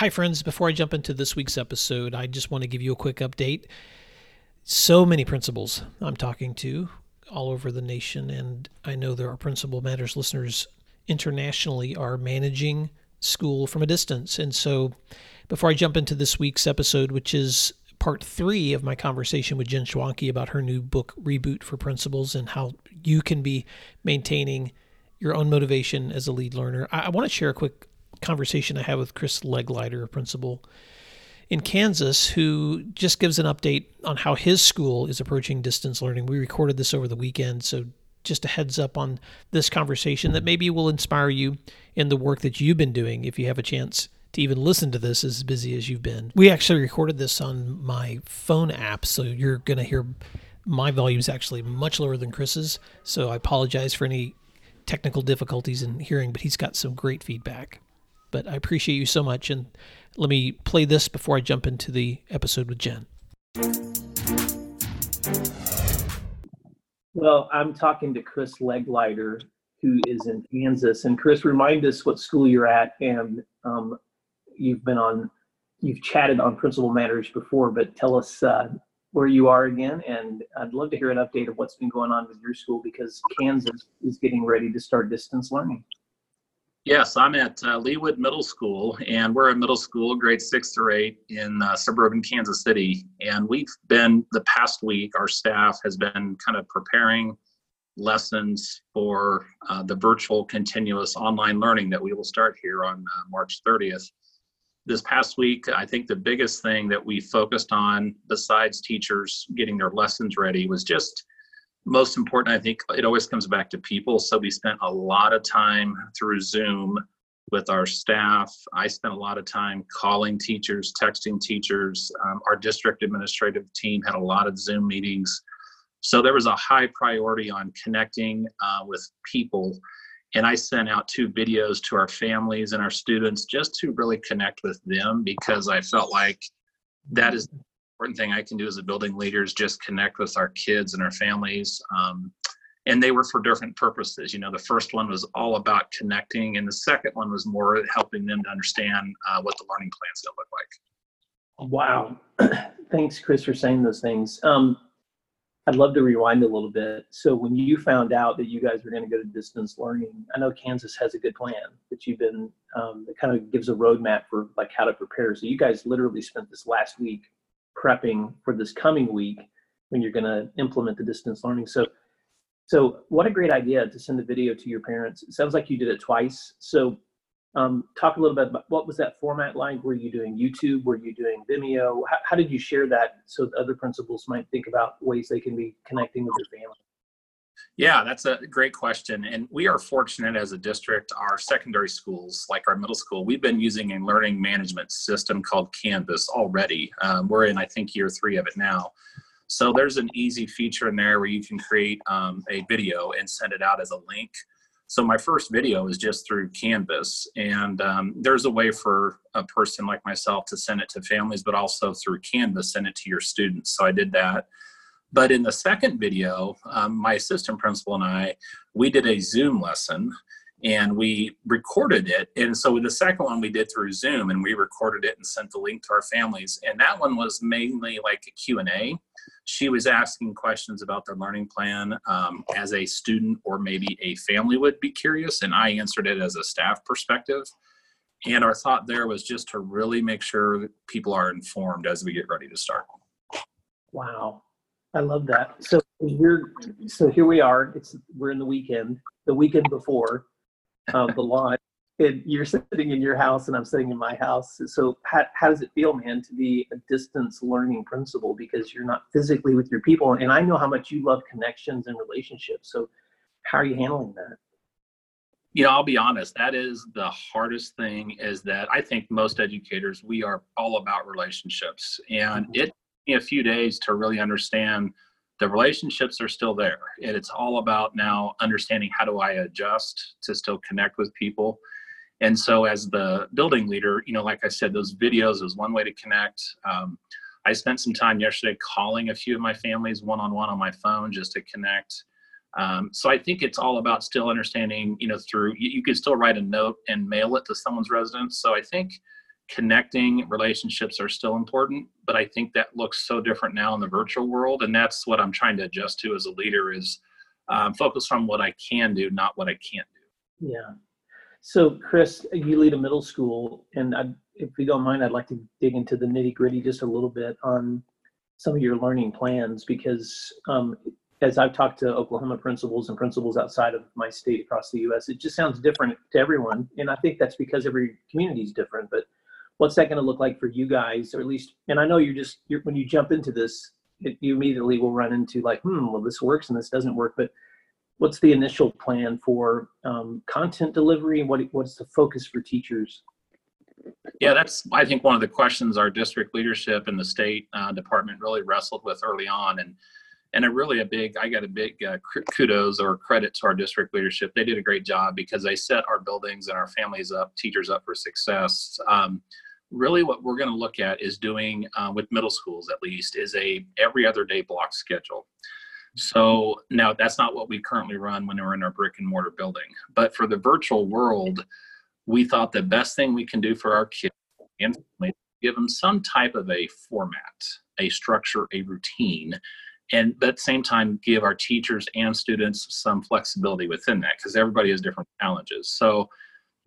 Hi, friends. Before I jump into this week's episode, I just want to give you a quick update. So many principals I'm talking to all over the nation, and I know there are Principal Matters listeners internationally are managing school from a distance. And so, before I jump into this week's episode, which is part three of my conversation with Jen Schwanke about her new book, Reboot for Principals, and how you can be maintaining your own motivation as a lead learner, I, I want to share a quick conversation I had with Chris Legleiter, a principal in Kansas, who just gives an update on how his school is approaching distance learning. We recorded this over the weekend, so just a heads up on this conversation that maybe will inspire you in the work that you've been doing if you have a chance to even listen to this as busy as you've been. We actually recorded this on my phone app, so you're going to hear my volume is actually much lower than Chris's. So I apologize for any technical difficulties in hearing, but he's got some great feedback. But I appreciate you so much. And let me play this before I jump into the episode with Jen. Well, I'm talking to Chris Legleiter, who is in Kansas. And Chris, remind us what school you're at. And um, you've been on, you've chatted on Principal Matters before, but tell us uh, where you are again. And I'd love to hear an update of what's been going on with your school because Kansas is getting ready to start distance learning. Yes, I'm at uh, Leawood Middle School, and we're a middle school, grade six through eight, in uh, suburban Kansas City. And we've been, the past week, our staff has been kind of preparing lessons for uh, the virtual continuous online learning that we will start here on uh, March 30th. This past week, I think the biggest thing that we focused on, besides teachers getting their lessons ready, was just most important, I think it always comes back to people. So we spent a lot of time through Zoom with our staff. I spent a lot of time calling teachers, texting teachers. Um, our district administrative team had a lot of Zoom meetings. So there was a high priority on connecting uh, with people. And I sent out two videos to our families and our students just to really connect with them because I felt like that is important thing I can do as a building leader is just connect with our kids and our families. Um, and they were for different purposes. You know, the first one was all about connecting, and the second one was more helping them to understand uh, what the learning plan's going to look like. Wow. Thanks, Chris, for saying those things. Um, I'd love to rewind a little bit. So, when you found out that you guys were going to go to distance learning, I know Kansas has a good plan that you've been um, that kind of gives a roadmap for like how to prepare. So, you guys literally spent this last week prepping for this coming week when you're going to implement the distance learning. So, so what a great idea to send a video to your parents. It sounds like you did it twice. So, um, talk a little bit about what was that format like? Were you doing YouTube? Were you doing Vimeo? How, how did you share that so other principals might think about ways they can be connecting with their family? Yeah, that's a great question. And we are fortunate as a district, our secondary schools, like our middle school, we've been using a learning management system called Canvas already. Um, we're in, I think, year three of it now. So there's an easy feature in there where you can create um, a video and send it out as a link. So my first video is just through Canvas, and um, there's a way for a person like myself to send it to families, but also through Canvas, send it to your students. So I did that. But in the second video, um, my assistant principal and I, we did a Zoom lesson and we recorded it. And so the second one we did through Zoom and we recorded it and sent the link to our families. And that one was mainly like a Q&A. She was asking questions about their learning plan um, as a student or maybe a family would be curious. And I answered it as a staff perspective. And our thought there was just to really make sure people are informed as we get ready to start. Wow. I love that. So we're so here we are. It's we're in the weekend, the weekend before um, the launch, and you're sitting in your house, and I'm sitting in my house. So how how does it feel, man, to be a distance learning principal because you're not physically with your people? And I know how much you love connections and relationships. So how are you handling that? You know, I'll be honest. That is the hardest thing. Is that I think most educators we are all about relationships, and mm-hmm. it me a few days to really understand the relationships are still there. And it's all about now understanding how do i adjust to still connect with people. And so as the building leader you know like i said those videos is one way to connect. Um, i spent some time yesterday calling a few of my families one-on-one on my phone just to connect. Um, so i think it's all about still understanding you know through you, you could still write a note and mail it to someone's residence. So i think connecting relationships are still important, but I think that looks so different now in the virtual world, and that's what I'm trying to adjust to as a leader is um, focus on what I can do, not what I can't do. Yeah. So, Chris, you lead a middle school, and I, if you don't mind, I'd like to dig into the nitty gritty just a little bit on some of your learning plans because um, as I've talked to Oklahoma principals and principals outside of my state across the U.S., it just sounds different to everyone, and I think that's because every community is different. But what's that going to look like for you guys, or at least? And I know you're just you're, when you jump into this, it, you immediately will run into like, hmm, well, this works and this doesn't work. But what's the initial plan for um, content delivery? What what's the focus for teachers? Yeah, that's I think one of the questions our district leadership and the state uh, department really wrestled with early on, and and a really a big i got a big uh, kudos or credit to our district leadership they did a great job because they set our buildings and our families up teachers up for success um, really what we're going to look at is doing uh, with middle schools at least is a every other day block schedule. So now that's not what we currently run when we're in our brick and mortar building. But for the virtual world we thought the best thing we can do for our kids and give them some type of a format a structure a routine and at the same time give our teachers and students some flexibility within that because everybody has different challenges. So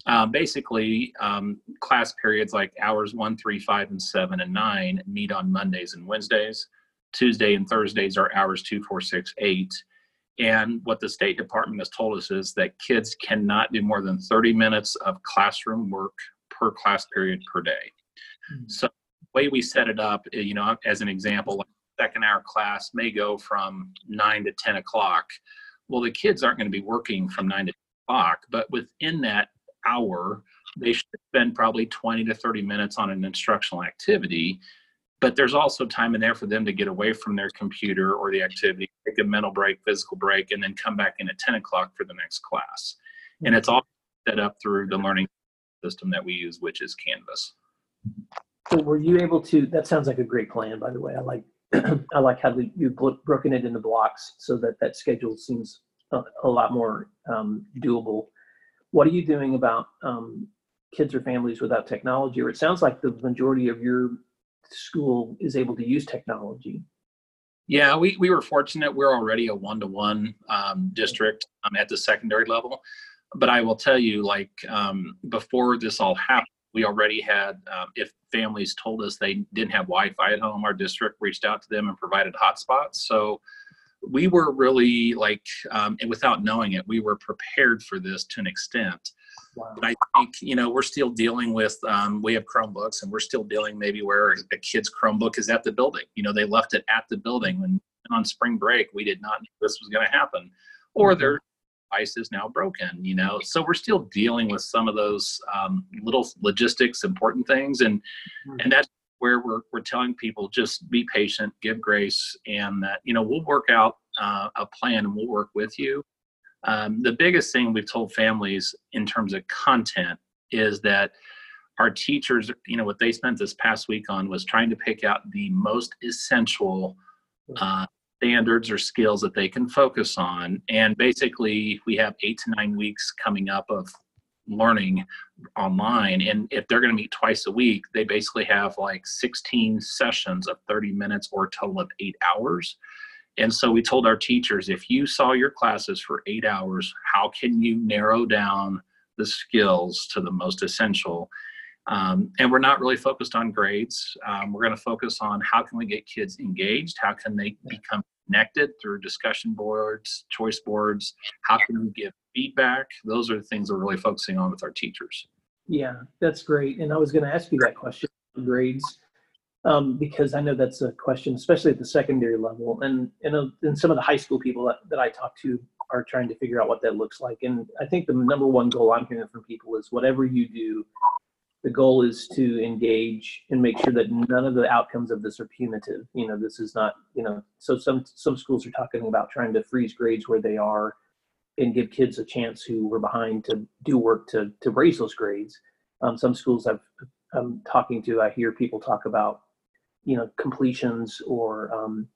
uh, basically um, class periods like hours one three five and seven and nine meet on mondays and wednesdays tuesday and thursdays are hours two four six eight and what the state department has told us is that kids cannot do more than 30 minutes of classroom work per class period per day mm-hmm. so the way we set it up you know as an example second hour class may go from 9 to 10 o'clock. Well, the kids aren't going to be working from 9 to 10 o'clock, but within that hour, they should spend probably 20 to 30 minutes on an instructional activity. But there's also time in there for them to get away from their computer or the activity, take a mental break, physical break, and then come back in at 10 o'clock for the next class. And it's all set up through the learning system that we use, which is Canvas. So were you able to, that sounds like a great plan, by the way. I like I like how you've broken it into blocks so that that schedule seems a, a lot more um, doable. What are you doing about um, kids or families without technology? Or it sounds like the majority of your school is able to use technology. Yeah, we, we were fortunate. We're already a one to one district um, at the secondary level. But I will tell you, like, um, before this all happened, we already had, um, if families told us they didn't have Wi-Fi at home, our district reached out to them and provided hotspots. So we were really like, um, and without knowing it, we were prepared for this to an extent. Wow. But I think, you know, we're still dealing with, um, we have Chromebooks and we're still dealing maybe where a kid's Chromebook is at the building. You know, they left it at the building when on spring break, we did not know this was going to happen. Or mm-hmm. they're device is now broken you know so we're still dealing with some of those um, little logistics important things and mm-hmm. and that's where we're, we're telling people just be patient give grace and that you know we'll work out uh, a plan and we'll work with you um, the biggest thing we've told families in terms of content is that our teachers you know what they spent this past week on was trying to pick out the most essential uh, standards or skills that they can focus on. And basically, we have eight to nine weeks coming up of learning online. And if they're going to meet twice a week, they basically have like 16 sessions of 30 minutes or a total of eight hours. And so we told our teachers if you saw your classes for eight hours, how can you narrow down the skills to the most essential? Um, and we're not really focused on grades. Um, we're going to focus on how can we get kids engaged? How can they become connected through discussion boards, choice boards? How can we give feedback? Those are the things we're really focusing on with our teachers. Yeah, that's great. And I was going to ask you that question grades um, because I know that's a question, especially at the secondary level. And, and, and some of the high school people that, that I talk to are trying to figure out what that looks like. And I think the number one goal I'm hearing from people is whatever you do, the goal is to engage and make sure that none of the outcomes of this are punitive. You know, this is not, you know, so some some schools are talking about trying to freeze grades where they are and give kids a chance who were behind to do work to to raise those grades. Um, some schools I've I'm talking to, I hear people talk about, you know, completions or um,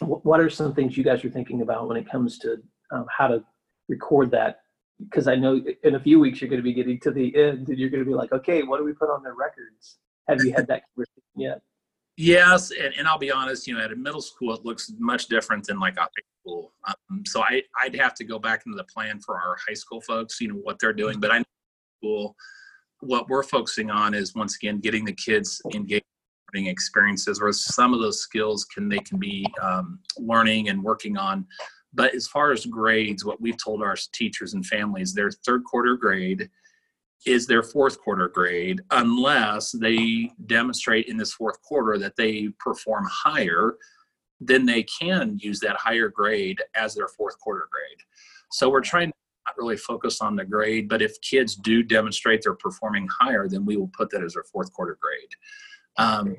what are some things you guys are thinking about when it comes to um, how to record that because I know in a few weeks you're going to be getting to the end and you're going to be like, okay, what do we put on their records? have you had that conversation yet? Yes, and, and I'll be honest, you know, at a middle school, it looks much different than like a high school. Um, so I, I'd have to go back into the plan for our high school folks, you know, what they're doing. But I know what we're focusing on is once again getting the kids engaged in learning experiences where some of those skills can they can be um, learning and working on. But as far as grades, what we've told our teachers and families, their third quarter grade is their fourth quarter grade unless they demonstrate in this fourth quarter that they perform higher then they can use that higher grade as their fourth quarter grade. So we're trying to not really focus on the grade but if kids do demonstrate they're performing higher then we will put that as their fourth quarter grade. Um,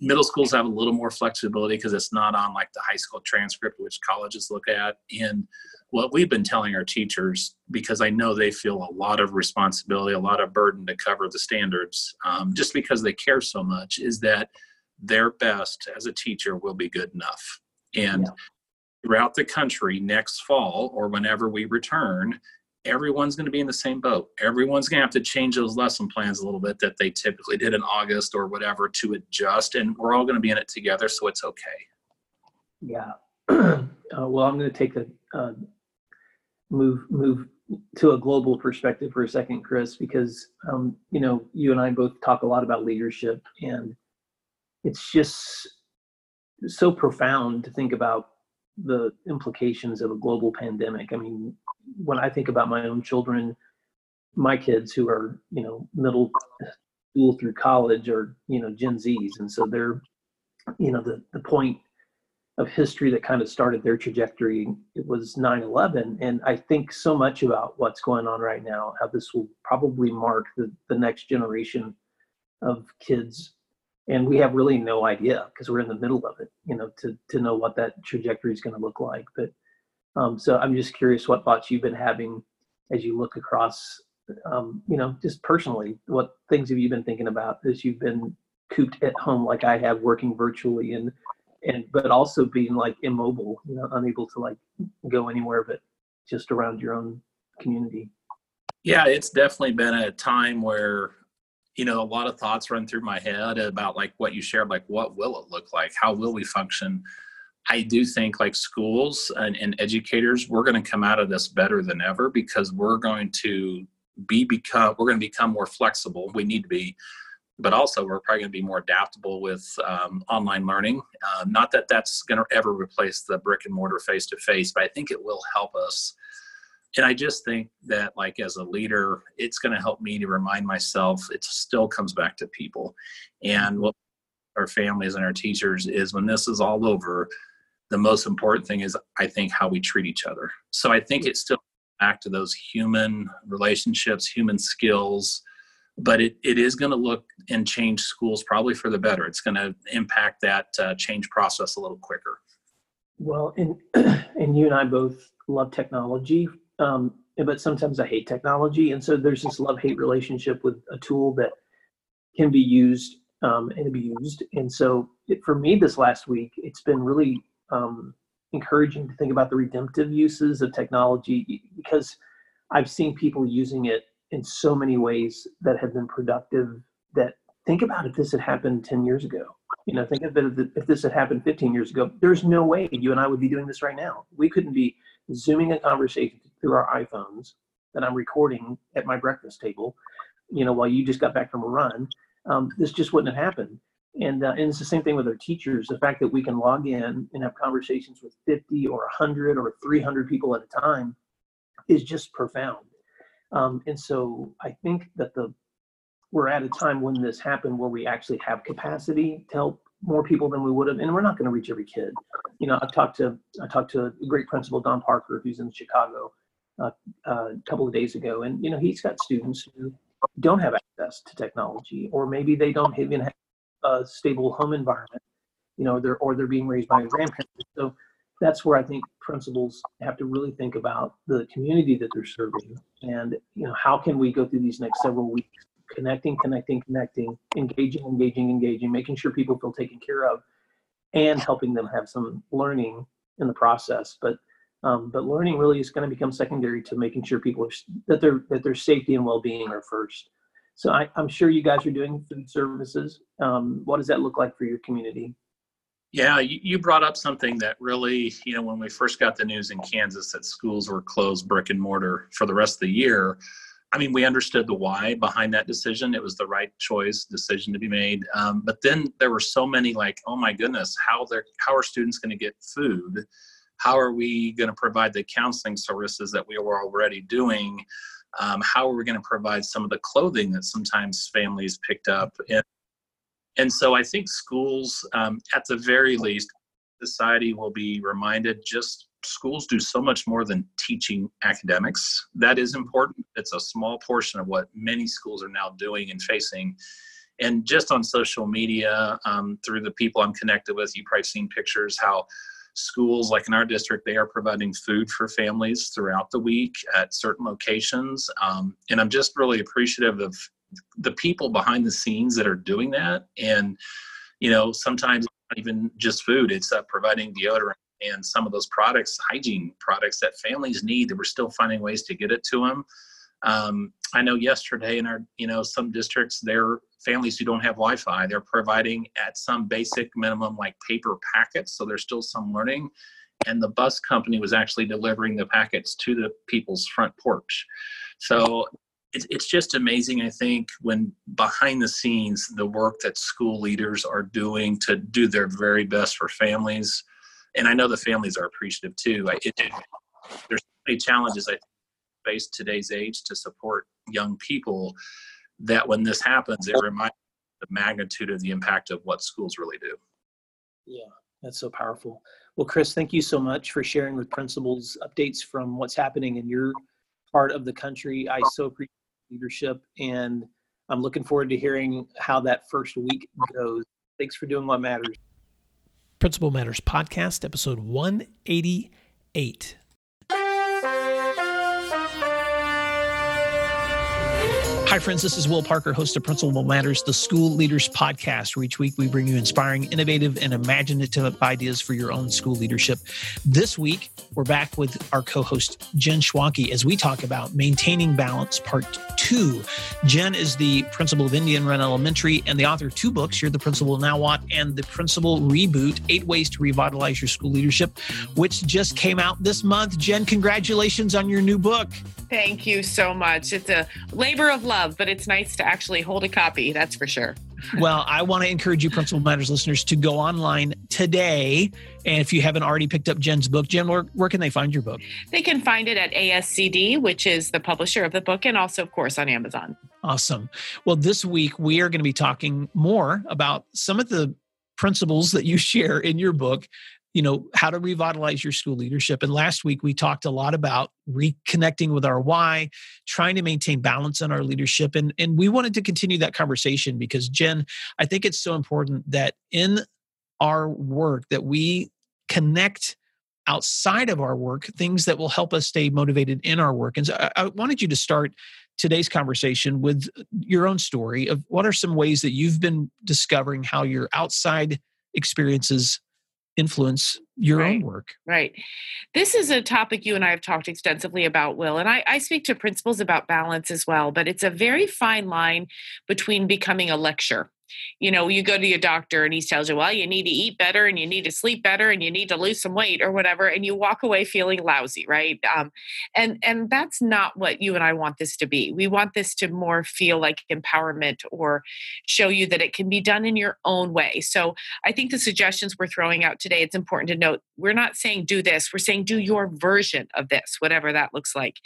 middle schools have a little more flexibility because it's not on like the high school transcript which colleges look at. And what we've been telling our teachers because i know they feel a lot of responsibility a lot of burden to cover the standards um, just because they care so much is that their best as a teacher will be good enough. And yeah. throughout the country next fall or whenever we return everyone's going to be in the same boat. Everyone's going to have to change those lesson plans a little bit that they typically did in August or whatever to adjust, and we're all going to be in it together, so it's okay. Yeah. uh, well, I'm going to take a uh, move move to a global perspective for a second, Chris, because um, you know you and I both talk a lot about leadership, and it's just so profound to think about the implications of a global pandemic. I mean, when I think about my own children, my kids who are, you know, middle school through college are, you know, Gen Zs. And so they're, you know, the, the point of history that kind of started their trajectory, it was 9-11. And I think so much about what's going on right now, how this will probably mark the, the next generation of kids and we have really no idea because we're in the middle of it you know to to know what that trajectory is going to look like but um, so i'm just curious what thoughts you've been having as you look across um, you know just personally what things have you been thinking about as you've been cooped at home like i have working virtually and and but also being like immobile you know unable to like go anywhere but just around your own community? Yeah it's definitely been a time where you know, a lot of thoughts run through my head about like what you shared, like what will it look like? How will we function? I do think like schools and, and educators, we're going to come out of this better than ever because we're going to be become we're going to become more flexible. We need to be, but also we're probably going to be more adaptable with um, online learning. Uh, not that that's going to ever replace the brick and mortar face to face, but I think it will help us and i just think that like as a leader it's going to help me to remind myself it still comes back to people. And what our families and our teachers is when this is all over the most important thing is i think how we treat each other. So i think it's still back to those human relationships human skills but it, it is going to look and change schools probably for the better. It's going to impact that uh, change process a little quicker. Well and and you and i both love technology um, but sometimes I hate technology, and so there's this love-hate relationship with a tool that can be used um, and abused. And so, it, for me, this last week, it's been really um, encouraging to think about the redemptive uses of technology because I've seen people using it in so many ways that have been productive. That think about if this had happened 10 years ago. You know, think of it if this had happened 15 years ago. There's no way you and I would be doing this right now. We couldn't be zooming a conversation through our iPhones that I'm recording at my breakfast table, you know, while you just got back from a run, um, this just wouldn't have happened. And, uh, and it's the same thing with our teachers. The fact that we can log in and have conversations with 50 or 100 or 300 people at a time is just profound. Um, and so I think that the we're at a time when this happened where we actually have capacity to help more people than we would have, and we're not going to reach every kid. You know, I've talked to I talked to a great principal, Don Parker, who's in Chicago, uh, uh, a couple of days ago, and you know he's got students who don't have access to technology, or maybe they don't even have a stable home environment. You know, they're or they're being raised by grandparents. So that's where I think principals have to really think about the community that they're serving, and you know how can we go through these next several weeks connecting, connecting, connecting, engaging, engaging, engaging, making sure people feel taken care of, and helping them have some learning in the process. But um, but learning really is going to become secondary to making sure people are that their that their safety and well-being are first. So I, am sure you guys are doing food services. Um, what does that look like for your community? Yeah, you brought up something that really, you know, when we first got the news in Kansas that schools were closed brick and mortar for the rest of the year, I mean, we understood the why behind that decision. It was the right choice, decision to be made. Um, but then there were so many like, oh my goodness, how they're how are students going to get food? How are we going to provide the counseling services that we were already doing? Um, how are we going to provide some of the clothing that sometimes families picked up? And and so I think schools, um, at the very least, society will be reminded just schools do so much more than teaching academics. That is important. It's a small portion of what many schools are now doing and facing. And just on social media, um, through the people I'm connected with, you've probably seen pictures how schools like in our district they are providing food for families throughout the week at certain locations um, and i'm just really appreciative of the people behind the scenes that are doing that and you know sometimes not even just food it's uh, providing deodorant and some of those products hygiene products that families need that we're still finding ways to get it to them um, i know yesterday in our you know some districts there families who don't have wi-fi they're providing at some basic minimum like paper packets so there's still some learning. And the bus company was actually delivering the packets to the people's front porch. So it's, it's just amazing i think when behind the scenes the work that school leaders are doing to do their very best for families. And i know the families are appreciative too. I, it, there's so many challenges i face today's age to support young people that when this happens it reminds the magnitude of the impact of what schools really do yeah that's so powerful well chris thank you so much for sharing with principals updates from what's happening in your part of the country i so appreciate your leadership. And I'm looking forward to hearing how that first week goes. Thanks for doing what matters. Principal Matters Podcast, episode 188. Hi, friends. This is Will Parker, host of Principal Matters, the School Leaders Podcast, where each week we bring you inspiring, innovative, and imaginative ideas for your own school leadership. This week, we're back with our co host, Jen Schwanke, as we talk about maintaining balance, part two. Jen is the principal of Indian Run Elementary and the author of two books. You're the principal now what and the principal reboot, Eight Ways to Revitalize Your School Leadership, which just came out this month. Jen, congratulations on your new book. Thank you so much. It's a labor of love, but it's nice to actually hold a copy, that's for sure. well, I want to encourage you, Principal Matters listeners, to go online today. And if you haven't already picked up Jen's book, Jen, where, where can they find your book? They can find it at ASCD, which is the publisher of the book, and also, of course, on Amazon. Awesome. Well, this week we are going to be talking more about some of the principles that you share in your book you know how to revitalize your school leadership. And last week we talked a lot about reconnecting with our why trying to maintain balance in our leadership. And and we wanted to continue that conversation because jen i think it's so important that in our work that we connect outside of our work things that will help us stay motivated in our work. And so I, I wanted you to start today's conversation with your own story of what are some ways that you've been discovering how your outside experiences influence your right. own work. Right. This is a topic you and I have talked extensively about, Will. And I, I, speak to principals about balance as well, but it's a very fine line between becoming a lecture you know, you go to your doctor and he tells you, well, you need to eat better and you need to sleep better and you need to lose some weight or whatever, and you walk away feeling lousy, right? Um, and and that's not what you and I want this to be. We want this to more feel like empowerment or show you that it can be done in your own way. So I think the suggestions we're throwing out today, it's important to note we're not saying do this, we're saying do your version of this, whatever that looks like.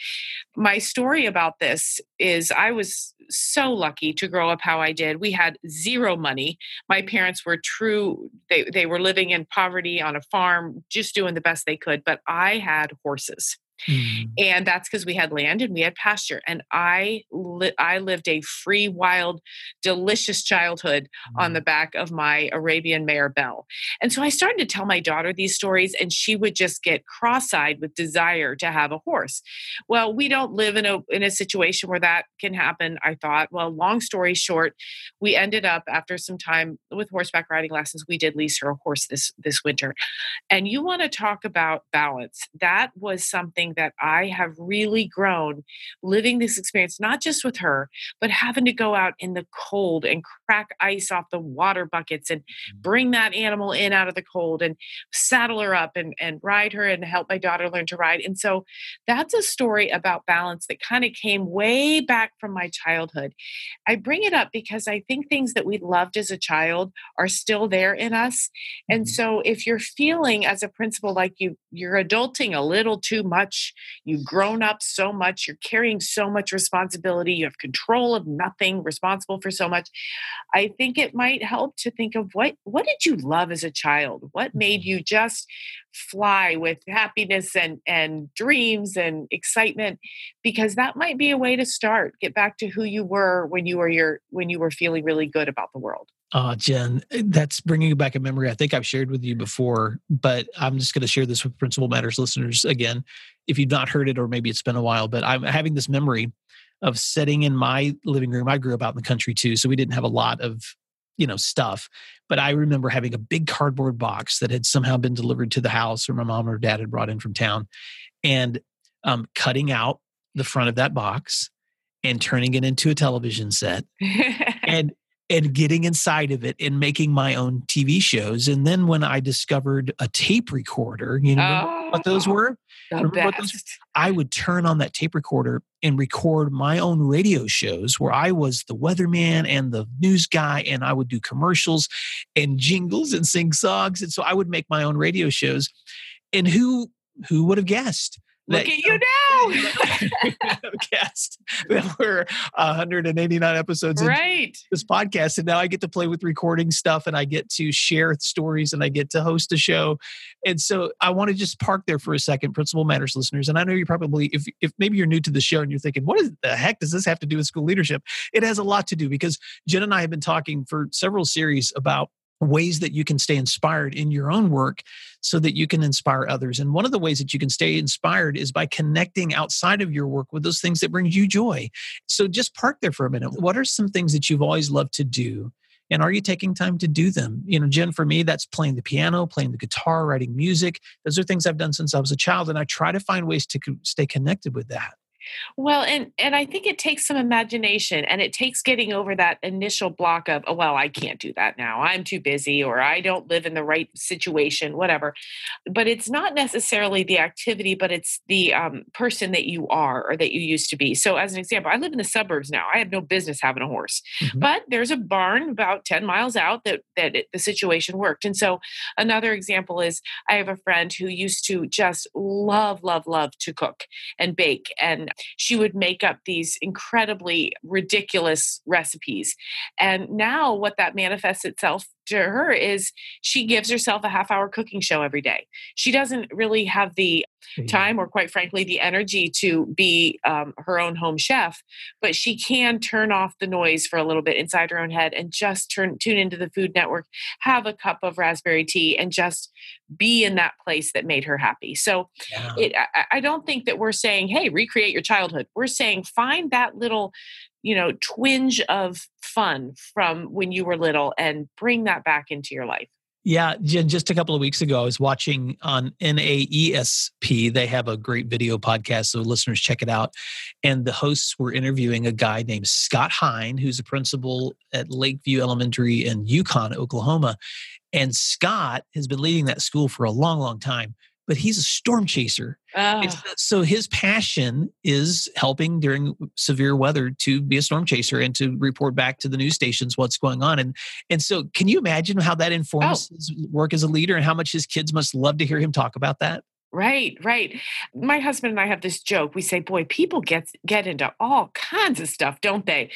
My story about this is I was so lucky to grow up how I did. We had zero money. My parents were true, they, they were living in poverty on a farm, just doing the best they could, but I had horses. Mm. And that's because we had land and we had pasture. And I li- I lived a free, wild, delicious childhood mm. on the back of my Arabian mare Belle. And so I started to tell my daughter these stories, and she would just get cross-eyed with desire to have a horse. Well, we don't live in a in a situation where that can happen. I thought. Well, long story short, we ended up after some time with horseback riding lessons. We did lease her a horse this this winter. And you want to talk about balance? That was something saying that I have really grown living this experience, not just with her, but having to go out in the cold and crack ice off the water buckets and Mm-hmm. bring that animal in out of the cold and saddle her up and, and ride her and help my daughter learn to ride. And so that's a story about balance that kind of came way back from my childhood. I bring it up because I think things that we loved as a child are still there in us. And Mhm. so if you're feeling as a principal like you you're adulting a little too much, you've grown up so much, you're carrying so much responsibility, you have control of nothing, responsible for so much. I think it might help to think of what what did you love as a child? What made Mhm. you just fly with happiness and and dreams and excitement because that might be a way to start. Get back to who you were when you were your when you were feeling really good about the world. Uh, Jen, that's bringing back a memory I think I've shared with you before, but I'm just going to share this with Principal Matters listeners again. If you've not heard it, or maybe it's been a while, but I'm having this memory of sitting in my living room. I grew up out in the country too, so we didn't have a lot of, you know, stuff. But I remember having a big cardboard box that had somehow been delivered to the house, or my mom or dad had brought in from town, and um, cutting out the front of that box and turning it into a television set and and getting inside of it and making my own TV shows. And then when I discovered a tape recorder, you know remember what those Oh, were? What those- best. I would turn on that tape recorder and record my own radio shows where I was the weatherman and the news guy, and I would do commercials and jingles and sing songs. And so I would make my own radio shows. And who who would have guessed? Look that- at you um, now. guessed that we're 189 episodes right. this podcast and now I get to play with recording stuff and I get to share stories and I get to host a show. And so I want to just park there for a second, Principal Matters listeners. And I know you're probably if if maybe you're new to the show and you're thinking, what is the heck does this have to do with school leadership? It has a lot to do because Jen and I have been talking for several series about ways that you can stay inspired in your own work so that you can inspire others. And one of the ways that you can stay inspired is by connecting outside of your work with those things that brings you joy. So just park there for a minute. What are some things that you've always loved to do? And are you taking time to do them? You know, Jen, for me, that's playing the piano, playing the guitar, writing music. Those are things I've done since I was a child. And I try to find ways to stay connected with that. Well, and and I think it takes some imagination and it takes getting over that initial block of, oh well, I can't do that now. I'm too busy or I don't live in the right situation, whatever. But it's not necessarily the activity, but it's the um, person that you are or that you used to be. So, as an example, I live in the suburbs now. I have no business having a horse, Mhm. but there's a barn about ten miles out that that it, the situation worked. And so, another example is I have a friend who used to just love, love, love to cook and bake and she would make up these incredibly ridiculous recipes. And now, what that manifests itself to her is she gives herself a half hour cooking show every day. She doesn't really have the time or, quite frankly, the energy to be um, her own home chef, but she can turn off the noise for a little bit inside her own head and just turn tune into the Food Network, have a cup of raspberry tea, and just be in that place that made her happy. So Yeah. it I, I don't think that we're saying hey recreate your childhood we're saying find that little you know twinge of fun from when you were little and bring that back into your life Yeah, just a couple of weeks ago, I was watching on NAESP. They have a great video podcast, so listeners check it out. And the hosts were interviewing a guy named Scott Hine, who's a principal at Lakeview Elementary in Yukon, Oklahoma. And Scott has been leading that school for a long, long time, but he's a storm chaser. Ah, so his passion is helping during severe weather to be a storm chaser and to report back to the news stations what's going on. And and so, can you imagine how that informs his work as a leader and how much his kids must love to hear him talk about that? Right, right. My husband and I have this joke. We say, "Boy, people get get into all kinds of stuff, don't they?"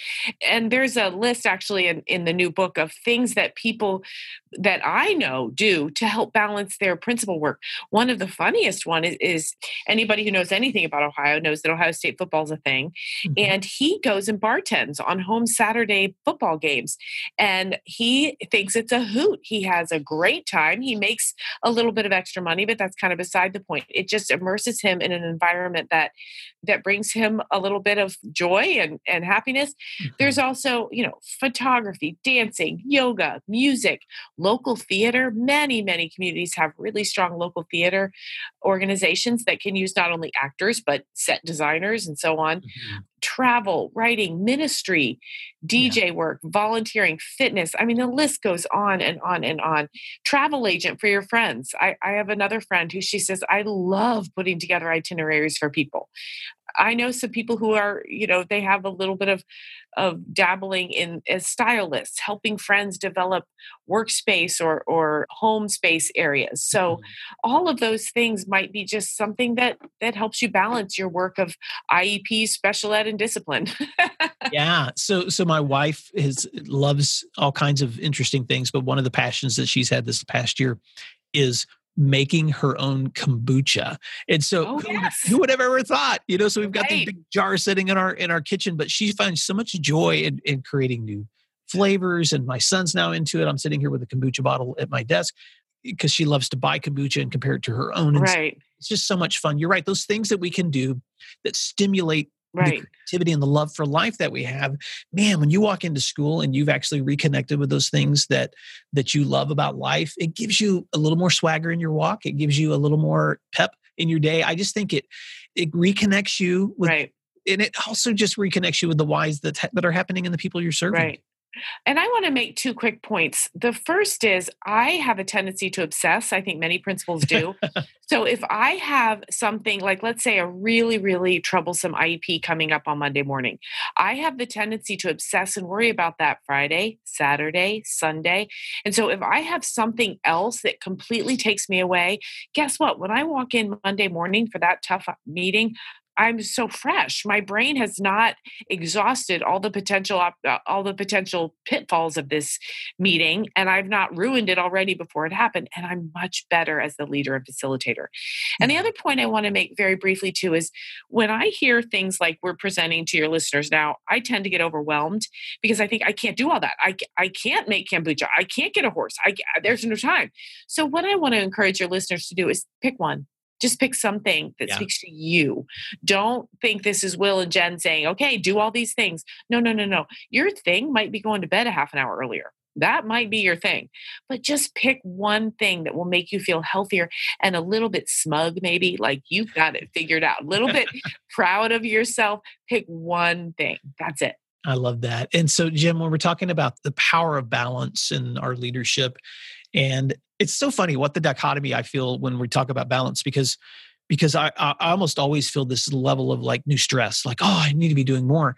And there's a list actually in, in the new book of things that people that I know do to help balance their principal work. One of the funniest one is, is anybody who knows anything about Ohio knows that Ohio State football is a thing, Mhm. and he goes and bartends on home Saturday football games, and he thinks it's a hoot. He has a great time. He makes a little bit of extra money, but that's kind of beside the point. It just immerses him in an environment that that brings him a little bit of joy and, and happiness. Mm-hmm. There's also, you know, photography, dancing, yoga, music, local theater. Many, many communities have really strong local theater organizations that can use not only actors, but set designers and so on. Mm-hmm travel, writing, ministry, DJ yeah. work, volunteering, fitness. I mean, the list goes on and on and on. Travel agent for your friends. I, I have another friend who she says, I love putting together itineraries for people. I know some people who are, you know, they have a little bit of of dabbling in as stylists, helping friends develop workspace or or home space areas. So mm-hmm. all of those things might be just something that that helps you balance your work of IEP, special ed, and discipline. yeah. So so my wife is loves all kinds of interesting things, but one of the passions that she's had this past year is making her own kombucha. And so oh, who, yes. who, would have ever thought, you know, so we've got right. these big jars sitting in our in our kitchen, but she finds so much joy in, in creating new flavors. And my son's now into it. I'm sitting here with a kombucha bottle at my desk because she loves to buy kombucha and compare it to her own. And right. It's just so much fun. You're right. Those things that we can do that stimulate right. the creativity and the love for life that we have man when you walk into school and you've actually reconnected with those things that that you love about life it gives you a little more swagger in your walk. It gives you a little more pep in your day. I just think it it reconnects you with right. and it also just reconnects you with the whys that that are happening in the people you're serving. Right and I want to make two quick points. The first is I have a tendency to obsess. I think many principals do. so if I have something like, let's say, a really, really troublesome IEP coming up on Monday morning, I have the tendency to obsess and worry about that Friday, Saturday, Sunday. And so if I have something else that completely takes me away, guess what? When I walk in Monday morning for that tough meeting, I'm so fresh. My brain has not exhausted all the potential uh, all the potential pitfalls of this meeting and I've not ruined it already before it happened and I'm much better as the leader and facilitator. And the other point I want to make very briefly too is when I hear things like we're presenting to your listeners now, I tend to get overwhelmed because I think I can't do all that. I I can't make kombucha. I can't get a horse. I there's no time. So what I want to encourage your listeners to do is pick one just pick something that yeah. speaks to you. Don't think this is Will and Jen saying, okay, do all these things. No, no, no, no. Your thing might be going to bed a half an hour earlier. That might be your thing. But just pick one thing that will make you feel healthier and a little bit smug, maybe like you've got it figured out, a little bit proud of yourself. Pick one thing. That's it. I love that. And so, Jim, when we're talking about the power of balance in our leadership, and it's so funny what the dichotomy I feel when we talk about balance because because I, I almost always feel this level of like new stress, like oh I need to be doing more.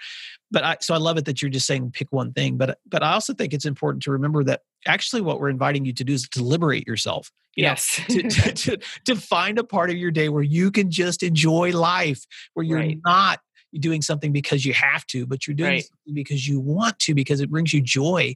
But I so I love it that you're just saying pick one thing. But but I also think it's important to remember that actually what we're inviting you to do is to liberate yourself. You yes. Know, to, to, to, to, find a part of your day where you can just enjoy life, where you're right. not doing something because you have to, but you're doing right. something because you want to, because it brings you joy.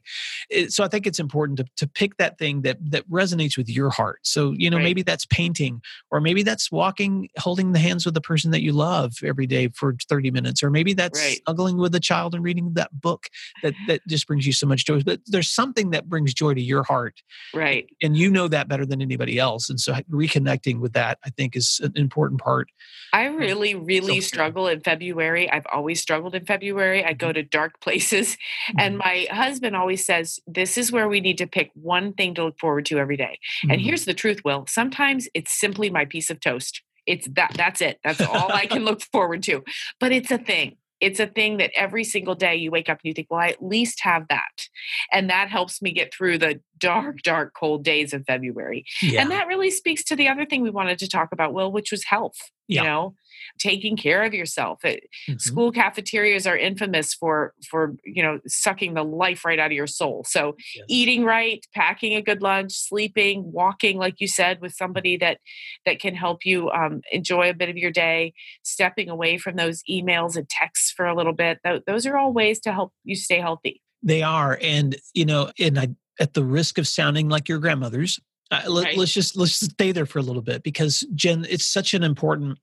It, so I think it's important to, to pick that thing that that resonates with your heart. So you know right. maybe that's painting, or maybe that's walking, holding the hands with the person that you love every day for 30 minutes, or maybe that's right. snuggling with a child and reading that book that that just brings you so much joy. But there's something that brings joy to your heart, right? And you know that better than anybody else. And so reconnecting with that, I think, is an important part. I really, really struggle in February February. I've always struggled in February. I go mm-hmm. to dark places. Mm-hmm. And my husband always says, This is where we need to pick one thing to look forward to every day. Mm-hmm. And here's the truth, Will. Sometimes it's simply my piece of toast. It's that that's it. That's all I can look forward to. But it's a thing it's a thing that every single day you wake up and you think, well, I at least have that. And that helps me get through the dark, dark, cold days of February. Yeah. And that really speaks to the other thing we wanted to talk about, Will, which was health. Yeah. You know, taking care of yourself. mm-hmm. School cafeterias are infamous for for you know sucking the life right out of your soul. So yes. eating right, packing a good lunch, sleeping, walking, like you said, with somebody that that can help you um, enjoy a bit of your day, stepping away from those emails and texts for a little bit. Th- those are all ways to help you stay healthy. They are, and you know, and I, at the risk of sounding like your grandmother's, uh, let, right. let's just let's just stay there for a little bit because Jen, it's such an important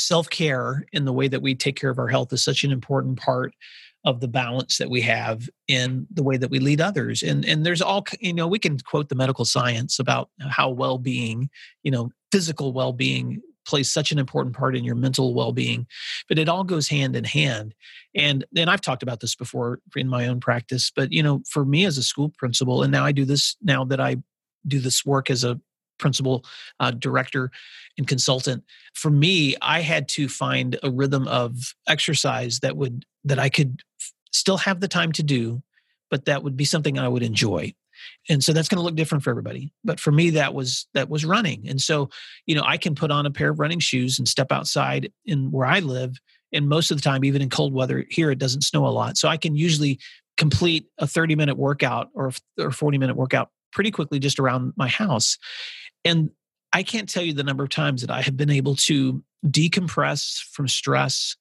self care in the way that we take care of our health is such an important part of the balance that we have in the way that we lead others. And and there's all you know we can quote the medical science about how well-being you know physical well-being plays such an important part in your mental well-being but it all goes hand in hand. And and i've talked about this before in my own practice but you know for me as a school principal and now i do this now that i do this work as a principal uh, director and consultant. For me i had to find a rhythm of exercise that would that i could f- still have the time to do but that would be something i would enjoy. And so that's going to look different for everybody but for me that was that was running. And so you know i can put on a pair of running shoes and step outside in where i live and most of the time even in cold weather here it doesn't snow a lot. So i can usually complete a 30 minute workout or or 40 minute workout pretty quickly just around my house and i can't tell you the number of times that i have been able to decompress from stress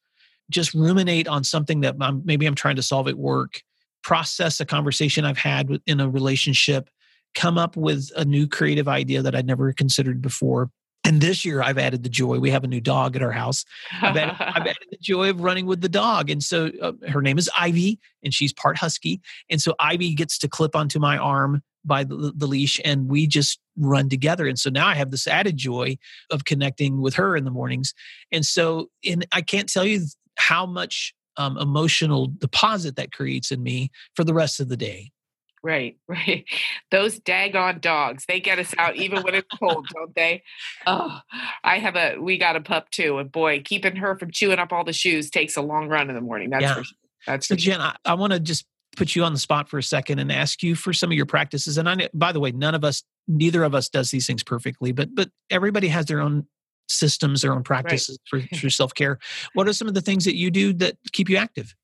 just ruminate on something that I'm, maybe i'm trying to solve at work process a conversation I've had in a relationship, come up with a new creative idea that I'd never considered before. And this year, I've added the joy. We have a new dog at our house. I've added, I've added the joy of running with the dog. And so uh, her name is Ivy, and she's part husky. And so Ivy gets to clip onto my arm by the, the, leash, and we just run together. And so now I have this added joy of connecting with her in the mornings. And so, and I can't tell you how much um, emotional deposit that creates in me for the rest of the day. Right, right. Those daggone dogs, they get us out even when it's cold, don't they? Oh, I have a, we got a pup too. And boy, keeping her from chewing up all the shoes takes a long run in the morning. That's yeah. for sure. That's so, Jen, I, I want to just put you on the spot for a second and ask you for some of your practices. And I, by the way, none of us, neither of us does these things perfectly, but, but everybody has their own systems, their own practices right. for, for self care. What are some of the things that you do that keep you active?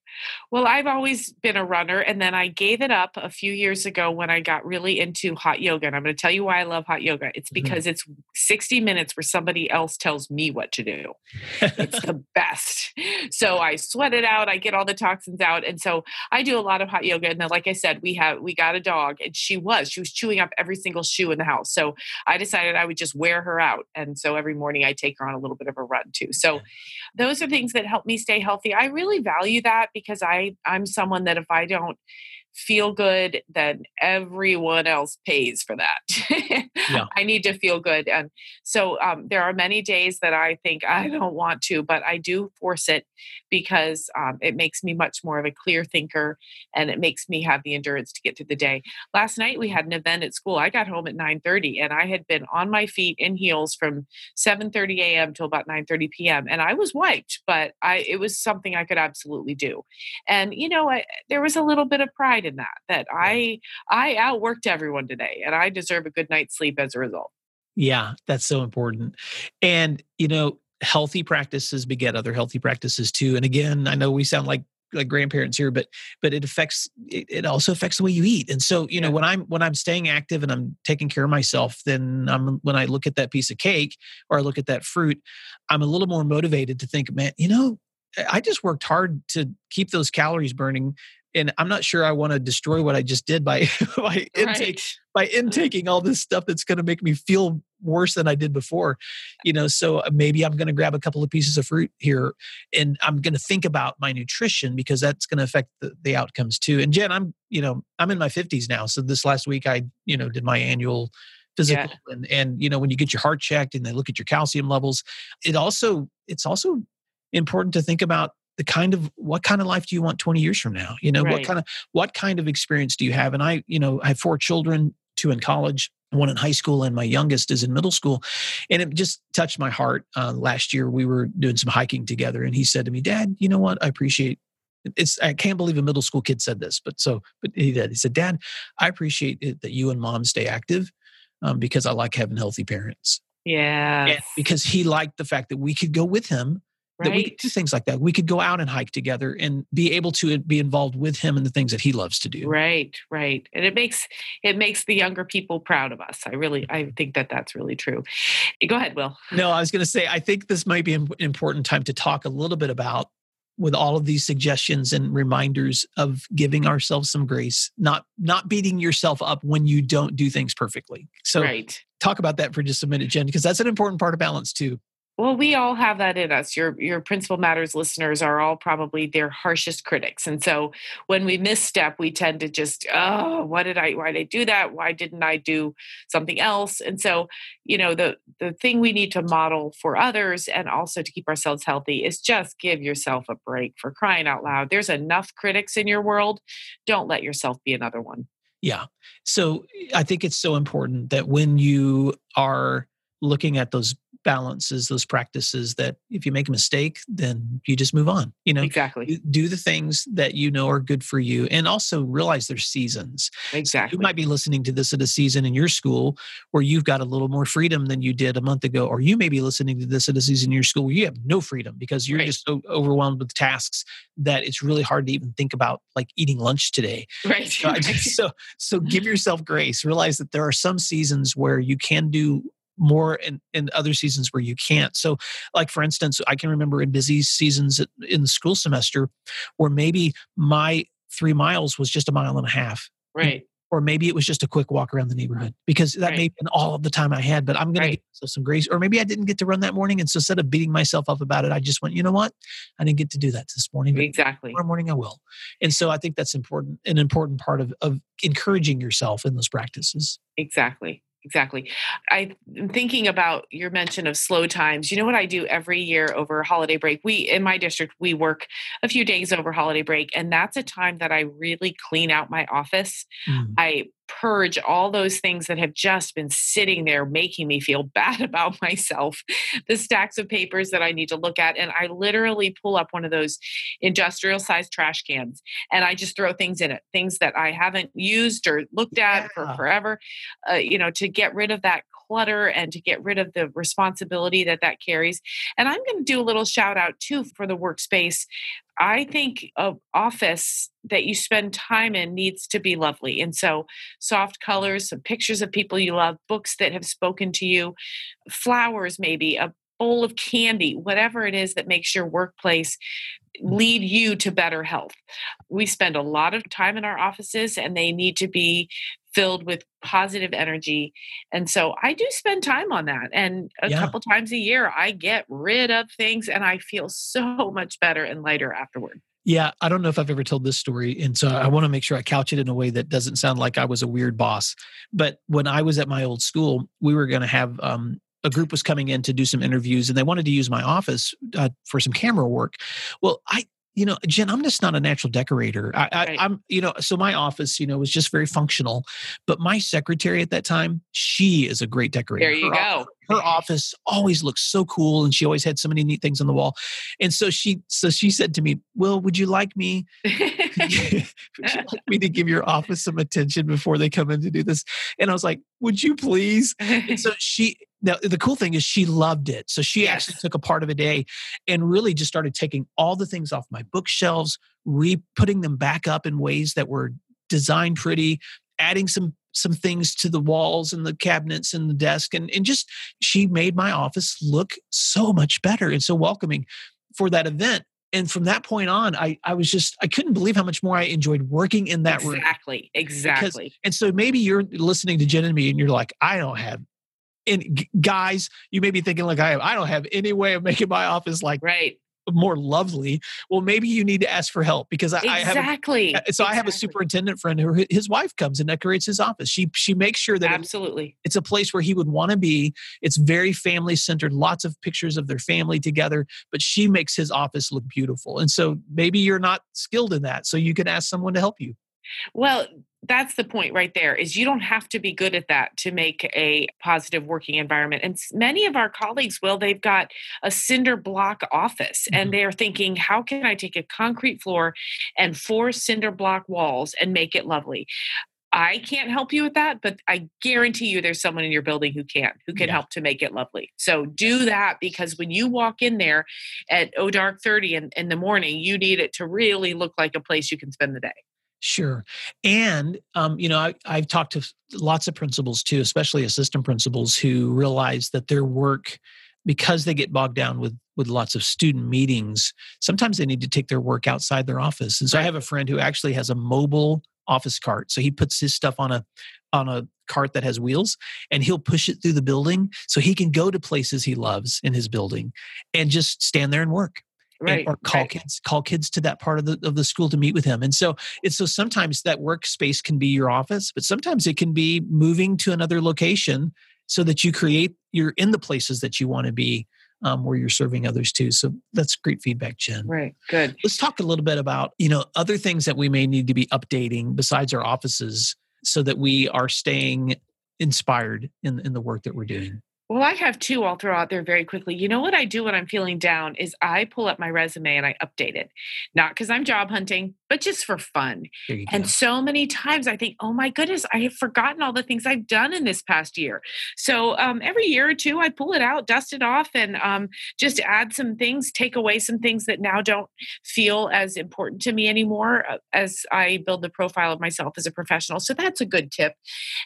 Well, I've always been a runner, and then I gave it up a few years ago when I got really into hot yoga. And I'm going to tell you why I love hot yoga. It's mm-hmm. because mm-hmm. it's 60 minutes where somebody else tells me what to do. it's the best. So I sweat it out, I get all the toxins out. And so I do a lot of hot yoga. And then, like I said, we have we got a dog, and she was, she was chewing up every single shoe in the house. So I decided I would just wear her out. And so every morning I take her on a little bit of a run too. So those are things that help me stay healthy. I really value that because I I'm someone that if I don't feel good, then everyone else pays for that. yeah. I need to feel good. And so um, there are many days that I think I don't want to, but I do force it because um, it makes me much more of a clear thinker and it makes me have the endurance to get through the day. Last night we had an event at school. I got home at 9:30 and I had been on my feet in heels from 7:30 a.m. till about 9:30 p.m. and I was wiped, but I it was something I could absolutely do. And you know, I, there was a little bit of pride in that that i i outworked everyone today and i deserve a good night's sleep as a result. Yeah that's so important and you know healthy practices beget other healthy practices too and again i know we sound like like grandparents here but but it affects it, it also affects the way you eat and so you know when i'm when i'm staying active and i'm taking care of myself then i'm when i look at that piece of cake or i look at that fruit i'm a little more motivated to think man you know I just worked hard to keep those calories burning and I'm not sure I want to destroy what I just did by by intake by intaking all this stuff that's going to make me feel worse than I did before. You know, so uh, maybe I'm going to grab a couple of pieces of fruit here, and I'm going to think about my nutrition because that's going to affect the, the outcomes too. And Jen, I'm you know I'm in my 50s now, so this last week I you know did my annual physical yeah. and and you know when you get your heart checked and they look at your calcium levels it also it's also important to think about the kind of what kind of life do you want 20 years from now? You know right. what kind of what kind of experience do you have? And i you know i have four children two in college one in high school and my youngest is in middle school. And it just touched my heart uh, last year we were doing some hiking together and he said to me dad you know what? I appreciate it's i can't believe a middle school kid said this but so but he did. He said dad i appreciate it that you and mom stay active um, because i like having healthy parents. Yeah because he liked the fact that we could go with him Right. That we could do things like that. We could go out and hike together and be able to be involved with him in the things that he loves to do. Right, right. And it makes it makes the younger people proud of us. I really I mm-hmm. think that that's really true. Go ahead, Will. No, I was going to say I think this might be an important time to talk a little bit about with all of these suggestions and reminders of giving ourselves some grace, not not beating yourself up when you don't do things perfectly. So right. talk about that for just a minute, Jen, because that's an important part of balance too. Well, we all have that in us. Your your principal matters listeners are all probably their harshest critics. And so when we misstep, we tend to just, oh, what did I why did I do that? Why didn't I do something else? And so, you know, the the thing we need to model for others and also to keep ourselves healthy is just give yourself a break for crying out loud. There's enough critics in your world. Don't let yourself be another one. Yeah. So I think it's so important that when you are looking at those balances those practices that if you make a mistake then you just move on you know? Exactly. Do the things that you know are good for you and also realize there's seasons. Exactly so you might be listening to this at a season in your school where you've got a little more freedom than you did a month ago or you may be listening to this at a season in your school where you have no freedom because you're right. just so overwhelmed with tasks that it's really hard to even think about like eating lunch today. Right so, so so give yourself grace. Realize that there are some seasons where you can do more in, in other seasons where you can't. So, like for instance, I can remember in busy seasons in the school semester where maybe my three miles was just a mile and a half. Right. Or maybe it was just a quick walk around the neighborhood because that right. may have been all of the time I had, but I'm going right. to give some grace. Or maybe I didn't get to run that morning. And so instead of beating myself up about it, I just went, you know what? I didn't get to do that this morning. Exactly. Tomorrow morning I will. And so I think that's important, an important part of, of encouraging yourself in those practices. Exactly exactly. I'm thinking about your mention of slow times. You know what I do every year over holiday break? We in my district we work a few days over holiday break, and that's a time that I really clean out my office. Mm. I purge all those things that have just been sitting there making me feel bad about myself the stacks of papers that i need to look at and i literally pull up one of those industrial sized trash cans and i just throw things in it things that i haven't used or looked at yeah. for forever uh, you know to get rid of that clutter and to get rid of the responsibility that that carries. And I'm going to do a little shout out too for the workspace. I think a office that you spend time in needs to be lovely. And so soft colors, some pictures of people you love, books that have spoken to you, flowers maybe, a bowl of candy, whatever it is that makes your workplace lead you to better health. We spend a lot of time in our offices and they need to be filled with positive energy. And so I do spend time on that. And a yeah. couple times a year, I get rid of things and I feel so much better and lighter afterward. Yeah, I don't know if I've ever told this story. And so I want to make sure I couch it in a way that doesn't sound like I was a weird boss. But when I was at my old school, we were going to have um, a group was coming in to do some interviews and they wanted to use my office uh, for some camera work. Well, I you know, Jen, I'm just not a natural decorator. I, right. I, am you know, so my office, you know, was just very functional. But my secretary at that time, she is a great decorator. There you her, go. Her office always looks so cool, and she always had so many neat things on the wall. And so she, so she said to me, "Will, would you like me? would you like me to give your office some attention before they come in to do this?" And I was like, "Would you please?" And so she, now the cool thing is she loved it. So she yes. actually took a part of a day and really just started taking all the things off my bookshelves re putting them back up in ways that were designed pretty adding some some things to the walls and the cabinets and the desk. And, and just she made my office look so much better and so welcoming for that event. And from that point on I, I was just i couldn't believe how much more i enjoyed working in that exactly, room. Exactly. Exactly. and so maybe you're listening to jen and me and you're like i don't have and guys, you may be thinking like I I don't have any way of making my office like right more lovely. Well, maybe you need to ask for help because I, exactly. I have a, so exactly. I have a superintendent friend who his wife comes and decorates his office. She she makes sure that absolutely it, it's a place where he would want to be. It's very family centered. Lots of pictures of their family together, but she makes his office look beautiful. And so maybe you're not skilled in that, so you can ask someone to help you. Well, that's the point right there is you don't have to be good at that to make a positive working environment and many of our colleagues will they've got a cinder block office mm-hmm. and they're thinking how can i take a concrete floor and four cinder block walls and make it lovely I can't help you with that, but I guarantee you there's someone in your building who can, who can yeah. help to make it lovely. So do that because when you walk in there at oh dark 30 in, in the morning, you need it to really look like a place you can spend the day. Sure. And, um, you know, I, I've talked to lots of principals too, especially assistant principals who realize that their work, because they get bogged down with with lots of student meetings, sometimes they need to take their work outside their office. And so I have a friend who actually has a mobile office cart. So he puts his stuff on a on a cart that has wheels and he'll push it through the building so he can go to places he loves in his building and just stand there and work right and, or call right. kids call kids to that part of the of the school to meet with him. And so it's so sometimes that workspace can be your office but sometimes it can be moving to another location so that you create you're in the places that you want to be um, where you're serving others too. So that's great feedback jen. Right good. Let's talk a little bit about you know other things that we may need to be updating besides our offices so that we are staying inspired in, in the work that we're doing Well, I have two I'll throw out there very quickly. You know what I do when I'm feeling down is I pull up my resume and I update it. Not because I'm job hunting, but just for fun. You go. And so many times I think, oh my goodness, I have forgotten all the things I've done in this past year. So um, every year or two, I pull it out, dust it off, and um, just add some things, take away some things that now don't feel as important to me anymore uh, as I build the profile of myself as a professional. So that's a good tip.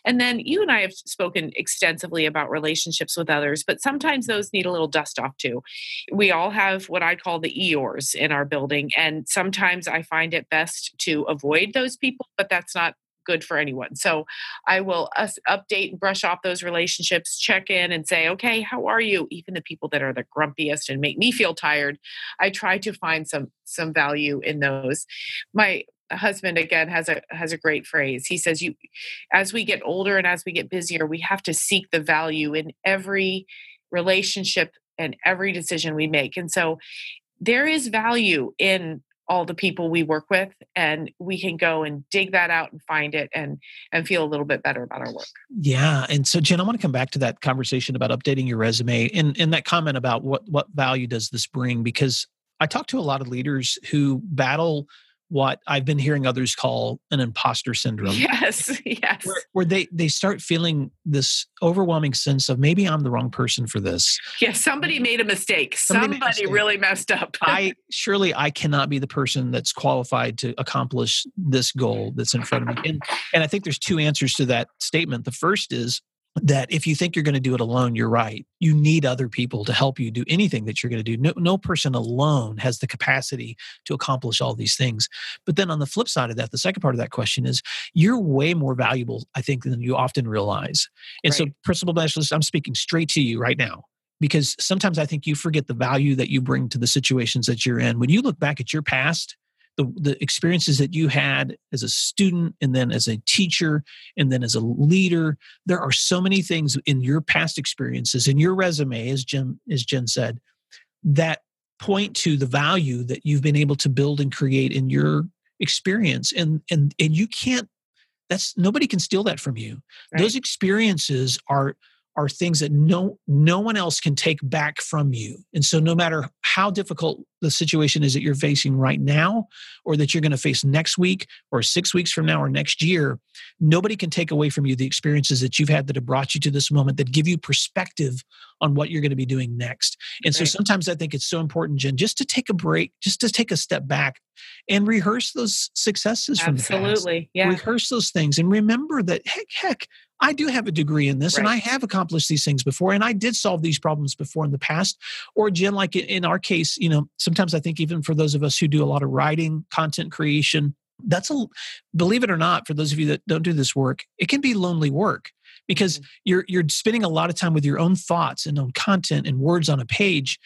And then you and I have spoken extensively about relationships with others, but sometimes those need a little dust off too. We all have what I call the Eeyores in our building, and sometimes I find it best to avoid those people, but that's not good for anyone. So I will us update and brush off those relationships, check in and say, okay, how are you? Even the people that are the grumpiest and make me feel tired, I try to find some some value in those. My husband again has a has a great phrase. He says you as we get older and as we get busier, we have to seek the value in every relationship and every decision we make. And so there is value in all the people we work with and we can go and dig that out and find it and and feel a little bit better about our work. Yeah, and so Jen, I want to come back to that conversation about updating your resume and and that comment about what what value does this bring? Because I talk to a lot of leaders who battle what I've been hearing others call an imposter syndrome. yes yes Where, where they they start feeling this overwhelming sense of maybe I'm the wrong person for this. yeah somebody made a mistake Somebody somebody, mistake. really messed up I surely I cannot be the person that's qualified to accomplish this goal that's in front of me. And and I think there's two answers to that statement. The first is that if you think you're going to do it alone, you're right. You need other people to help you do anything that you're going to do. No, no person alone has the capacity to accomplish all these things. But then on the flip side of that, the second part of that question is you're way more valuable, I think, than you often realize. And so, Right. principal specialist, I'm speaking straight to you right now because sometimes I think you forget the value that you bring to the situations that you're in. When you look back at your past, the, the experiences that you had as a student and then as a teacher and then as a leader, there are so many things in your past experiences in your resume, as Jen, as Jen said, that point to the value that you've been able to build and create in your experience. And and and you can't that's nobody can steal that from you. Right. Those experiences are are things that no no one else can take back from you. And so no matter how difficult the situation is that you're facing right now or that you're going to face next week or 6 weeks from now or next year, nobody can take away from you the experiences that you've had that have brought you to this moment that give you perspective on what you're going to be doing next. And so sometimes I think it's so important Jen just to take a break, just to take a step back and rehearse those successes from absolutely yeah rehearse those things and remember that heck heck i do have a degree in this and i have accomplished these things before and i did solve these problems before in the past or jen like in- our case you know sometimes i think even for those of us who do a lot of writing content creation that's a believe it or not for those of you that don't do this work it can be lonely work because Mhm. you're you're spending a lot of time with your own thoughts and own content and words on a page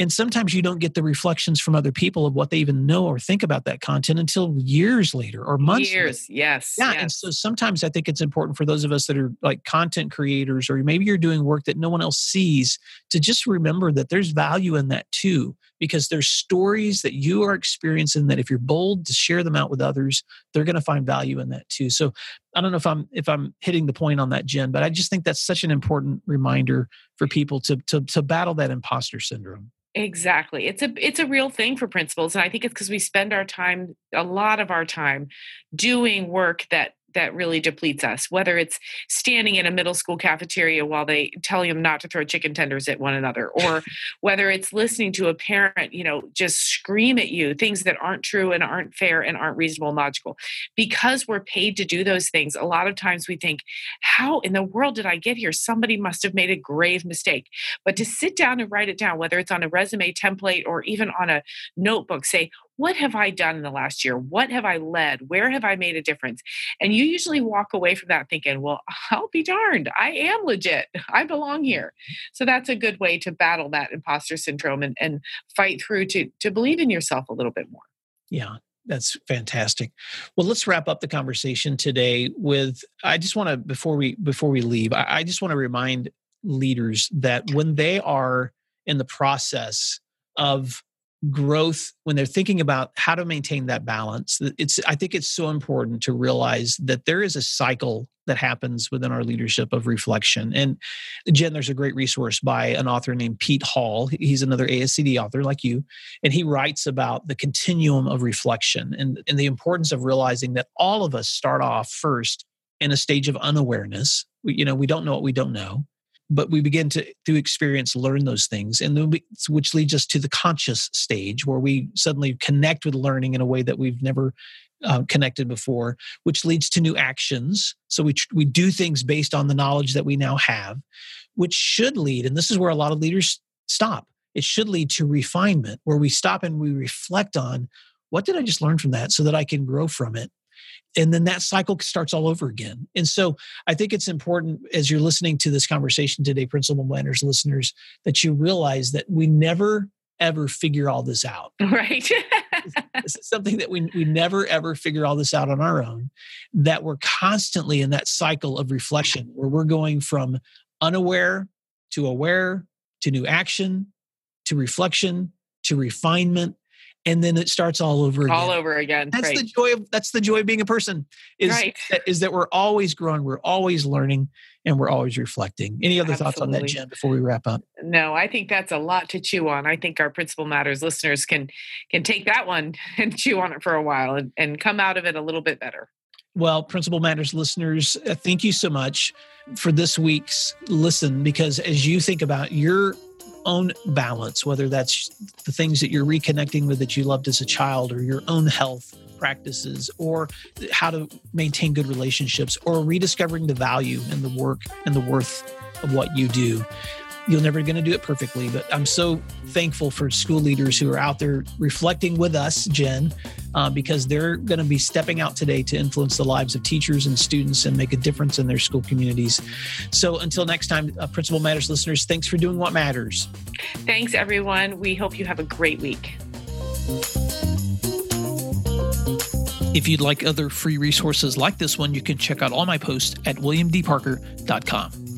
and sometimes you don't get the reflections from other people of what they even know or think about that content until years later or months later. years yes Yeah, yes. and so sometimes I think it's important for those of us that are like content creators, or maybe you're doing work that no one else sees, to just remember that there's value in that too, because there's stories that you are experiencing that if you're bold to share them out with others, they're going to find value in that too. So I don't know if I'm if I'm hitting the point on that, Jen, but I just think that's such an important reminder for people to to to battle that imposter syndrome. Exactly. It's a it's a real thing for principals and I think it's because we spend our time a lot of our time doing work that that really depletes us whether it's standing in a middle school cafeteria while they tell you not to throw chicken tenders at one another or whether it's listening to a parent you know just scream at you things that aren't true and aren't fair and aren't reasonable and logical. Because we're paid to do those things a lot of times we think how in the world did i get here? Somebody must have made a grave mistake. But to sit down and write it down whether it's on a resume template or even on a notebook say what have I done in the last year? What have I led? Where have I made a difference? And you usually walk away from that thinking, well, I'll be darned. I am legit. I belong mm-hmm. here. So that's a good way to battle that imposter syndrome and, and fight through to, to believe in yourself a little bit more. Yeah, that's fantastic. Well, let's wrap up the conversation today with I just want to before we before we leave, I, I just want to remind leaders that when they are in the process of growth when they're thinking about how to maintain that balance it's i think it's so important to realize that there is a cycle that happens within our leadership of reflection. And jen there's a great resource by an author named pete hall. He's another ascd author like you and he writes about the continuum of reflection and, and the importance of realizing that all of us start off first in a stage of unawareness. You know we don't know what we don't know but we begin to through experience learn those things and we, which leads us to the conscious stage where we suddenly connect with learning in a way that we've never uh, connected before which leads to new actions. So we we do things based on the knowledge that we now have which should lead and this is where a lot of leaders stop. It should lead to refinement where we stop and we reflect on what did i just learn from that so that i can grow from it and then that cycle starts all over again. And so I think it's important as you're listening to this conversation today, Principal Matters listeners, that you realize that we never ever figure all this out. Right. this is something that we, we never ever figure all this out on our own, that we're constantly in that cycle of reflection where we're going from unaware to aware to new action to reflection to refinement and then it starts all over again. All over again. That's right. the joy of that's the joy of being a person. Is right. that, is that we're always growing, we're always learning, and we're always reflecting. Any other Absolutely. thoughts on that, Jen, before we wrap up? No, I think that's a lot to chew on. I think our Principal Matters listeners can can take that one and chew on it for a while and, and come out of it a little bit better. Well, Principal Matters listeners, uh, thank you so much for this week's listen because as you think about your own balance, whether that's the things that you're reconnecting with that you loved as a child or your own health practices or how to maintain good relationships or rediscovering the value and the work and the worth of what you do you're never going to do it perfectly but i'm so thankful for school leaders who are out there reflecting with us jen uh, because they're going to be stepping out today to influence the lives of teachers and students and make a difference in their school communities. So until next time uh, principal matters listeners thanks for doing what matters. Thanks everyone. We hope you have a great week. If you'd like other free resources like this one, you can check out all my posts at williamdparker.com.